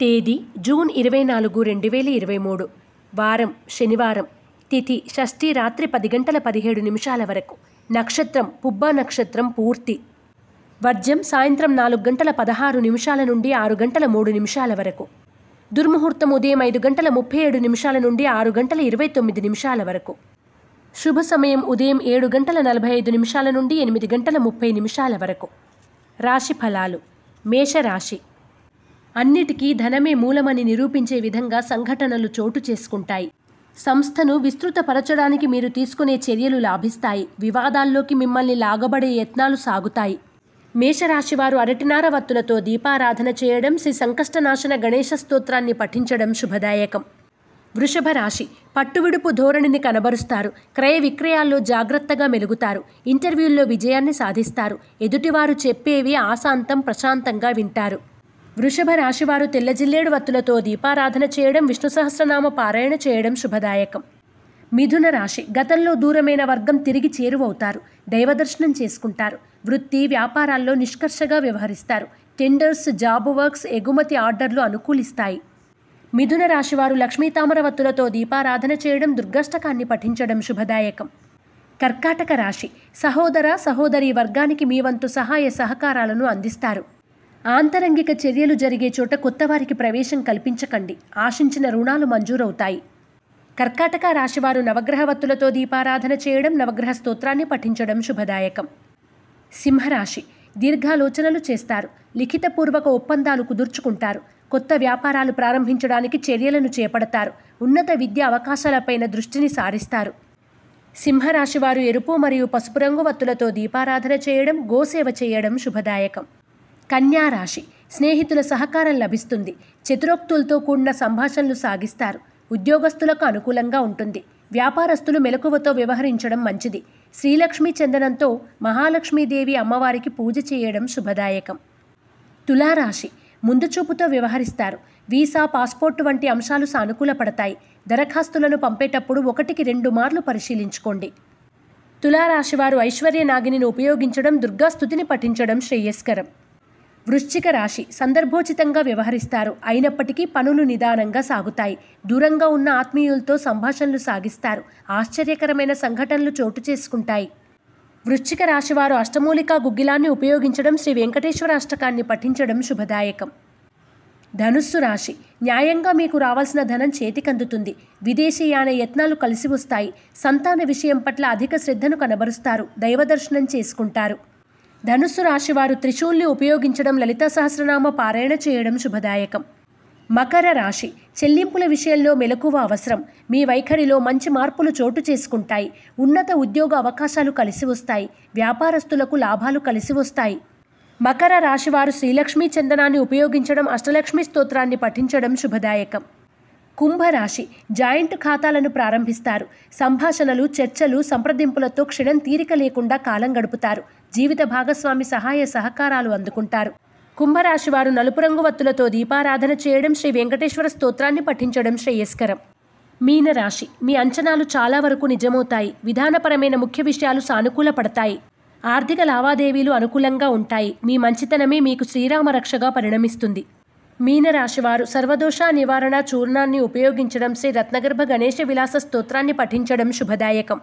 తేదీ జూన్ ఇరవై నాలుగు రెండు వేల ఇరవై మూడు. వారం శనివారం. తిథి షష్ఠి రాత్రి పది గంటల పదిహేడు నిమిషాల వరకు. నక్షత్రం పుబ్బ నక్షత్రం పూర్తి. వర్జ్యం సాయంత్రం నాలుగు గంటల పదహారు నిమిషాల నుండి ఆరు గంటల మూడు నిమిషాల వరకు. దుర్ముహూర్తం ఉదయం ఐదు గంటల ముప్పై ఏడు నిమిషాల నుండి ఆరు గంటల ఇరవై తొమ్మిది నిమిషాల వరకు. శుభ సమయం ఉదయం ఏడు గంటల నలభై ఐదు నిమిషాల నుండి ఎనిమిది గంటల ముప్పై నిమిషాల వరకు. రాశి ఫలాలు. మేషరాశి. అన్నిటికీ ధనమే మూలమని నిరూపించే విధంగా సంఘటనలు చోటు చేసుకుంటాయి. సంస్థను విస్తృతపరచడానికి మీరు తీసుకునే చర్యలు లాభిస్తాయి. వివాదాల్లోకి మిమ్మల్ని లాగబడే యత్నాలు సాగుతాయి. మేషరాశివారు అరటినార వత్తులతో దీపారాధన చేయడం శ్రీ సంకష్టనాశన గణేశ స్తోత్రాన్ని పఠించడం శుభదాయకం. వృషభ రాశి పట్టువిడుపు ధోరణిని కనబరుస్తారు. క్రయ విక్రయాల్లో జాగ్రత్తగా మెలుగుతారు. ఇంటర్వ్యూల్లో విజయాన్ని సాధిస్తారు. ఎదుటివారు చెప్పేవి ఆశాంతం ప్రశాంతంగా వింటారు. వృషభ రాశివారు తెల్లజిల్లేడు వత్తులతో దీపారాధన చేయడం విష్ణు సహస్రనామ పారాయణ చేయడం శుభదాయకం. మిథున రాశి గతంలో దూరమైన వర్గం తిరిగి చేరువవుతారు దైవదర్శనం చేసుకుంటారు వృత్తి వ్యాపారాల్లో నిష్కర్షగా వ్యవహరిస్తారు టెండర్స్ జాబ్ వర్క్స్ ఎగుమతి ఆర్డర్లు అనుకూలిస్తాయి. మిథున రాశివారు లక్ష్మీ తామరవత్తులతో దీపారాధన చేయడం దుర్గష్టకాన్ని పఠించడం శుభదాయకం. కర్కాటక రాశి సహోదర సహోదరి వర్గానికి మీ వంతు సహాయ సహకారాలను అందిస్తారు. ఆంతరంగిక చర్యలు జరిగే చోట కొత్తవారికి ప్రవేశం కల్పించకండి. ఆశించిన రుణాలు మంజూరవుతాయి. కర్కాటక రాశివారు నవగ్రహవత్తులతో దీపారాధన చేయడం నవగ్రహ స్తోత్రాన్ని పఠించడం శుభదాయకం. సింహరాశి దీర్ఘాలోచనలు చేస్తారు. లిఖితపూర్వక ఒప్పందాలు కుదుర్చుకుంటారు. కొత్త వ్యాపారాలు ప్రారంభించడానికి చర్యలను చేపడతారు. ఉన్నత విద్య అవకాశాలపైన దృష్టిని సారిస్తారు. సింహరాశివారు ఎరుపు మరియు పసుపు రంగు వత్తులతో దీపారాధన చేయడం గోసేవ చేయడం శుభదాయకం. కన్యా రాశి స్నేహితుల సహకారం లభిస్తుంది. చతురోక్తులతో కూడిన సంభాషణలు సాగిస్తారు. ఉద్యోగస్తులకు అనుకూలంగా ఉంటుంది. వ్యాపారస్తులు మెలకువతో వ్యవహరించడం మంచిది. శ్రీలక్ష్మి చందనంతో మహాలక్ష్మీదేవి అమ్మవారికి పూజ చేయడం శుభదాయకం. తులారాశి. ముందు చూపుతో వ్యవహరిస్తారు. వీసా పాస్పోర్ట్ వంటి అంశాలు సానుకూలపడతాయి. దరఖాస్తులను పంపేటప్పుడు ఒకటికి రెండు మార్లు పరిశీలించుకోండి. తులారాశివారు ఐశ్వర్య నాగిని ఉపయోగించడం దుర్గాస్థుతిని పఠించడం శ్రేయస్కరం. వృశ్చిక రాశి సందర్భోచితంగా వ్యవహరిస్తారు. అయినప్పటికీ పనులు నిదానంగా సాగుతాయి. దూరంగా ఉన్న ఆత్మీయులతో సంభాషణలు సాగిస్తారు. ఆశ్చర్యకరమైన సంఘటనలు చోటు చేసుకుంటాయి. వృశ్చిక రాశివారు అష్టమూలికా గుగ్గిలాన్ని ఉపయోగించడం శ్రీ వెంకటేశ్వర అష్టకాన్ని పఠించడం శుభదాయకం. ధనుస్సు రాశి. న్యాయంగా మీకు రావాల్సిన ధనం చేతికందుతుంది. విదేశీయాన యత్నాలు కలిసి వస్తాయి. సంతాన విషయం పట్ల అధిక శ్రద్ధను కనబరుస్తారు. దైవదర్శనం చేసుకుంటారు. ధనుస్సు రాశివారు త్రిశూల్ని ఉపయోగించడం లలిత సహస్రనామ పారాయణ చేయడం శుభదాయకం. మకర రాశి. చెల్లింపుల విషయంలో మెలకువ అవసరం. మీ వైఖరిలో మంచి మార్పులు చోటు చేసుకుంటాయి. ఉన్నత ఉద్యోగ అవకాశాలు కలిసి వస్తాయి. వ్యాపారస్తులకు లాభాలు కలిసి వస్తాయి. మకర రాశివారు శ్రీలక్ష్మీ చందనాన్ని ఉపయోగించడం అష్టలక్ష్మి స్తోత్రాన్ని పఠించడం శుభదాయకం. కుంభరాశి. జాయింట్ ఖాతాలను ప్రారంభిస్తారు. సంభాషణలు చర్చలు సంప్రదింపులతో క్షణం తీరిక లేకుండా కాలం గడుపుతారు. జీవిత భాగస్వామి సహాయ సహకారాలు అందుకుంటారు. కుంభరాశి వారు నలుపు రంగు వత్తులతో దీపారాధన చేయడం శ్రీ వెంకటేశ్వర స్తోత్రాన్ని పఠించడం శ్రేయస్కరం. మీనరాశి. మీ అంచనాలు చాలా వరకు నిజమవుతాయి. విధానపరమైన ముఖ్య విషయాలు సానుకూల పడతాయి. ఆర్థిక లావాదేవీలు అనుకూలంగా ఉంటాయి. మీ మంచితనమే మీకు శ్రీరామ రక్షగా పరిణమిస్తుంది. మీనరాశివారు సర్వదోష నివారణ చూర్ణాన్ని ఉపయోగించడం శ్రీ రత్నగర్భ గణేష విలాస స్తోత్రాన్ని పఠించడం శుభదాయకం.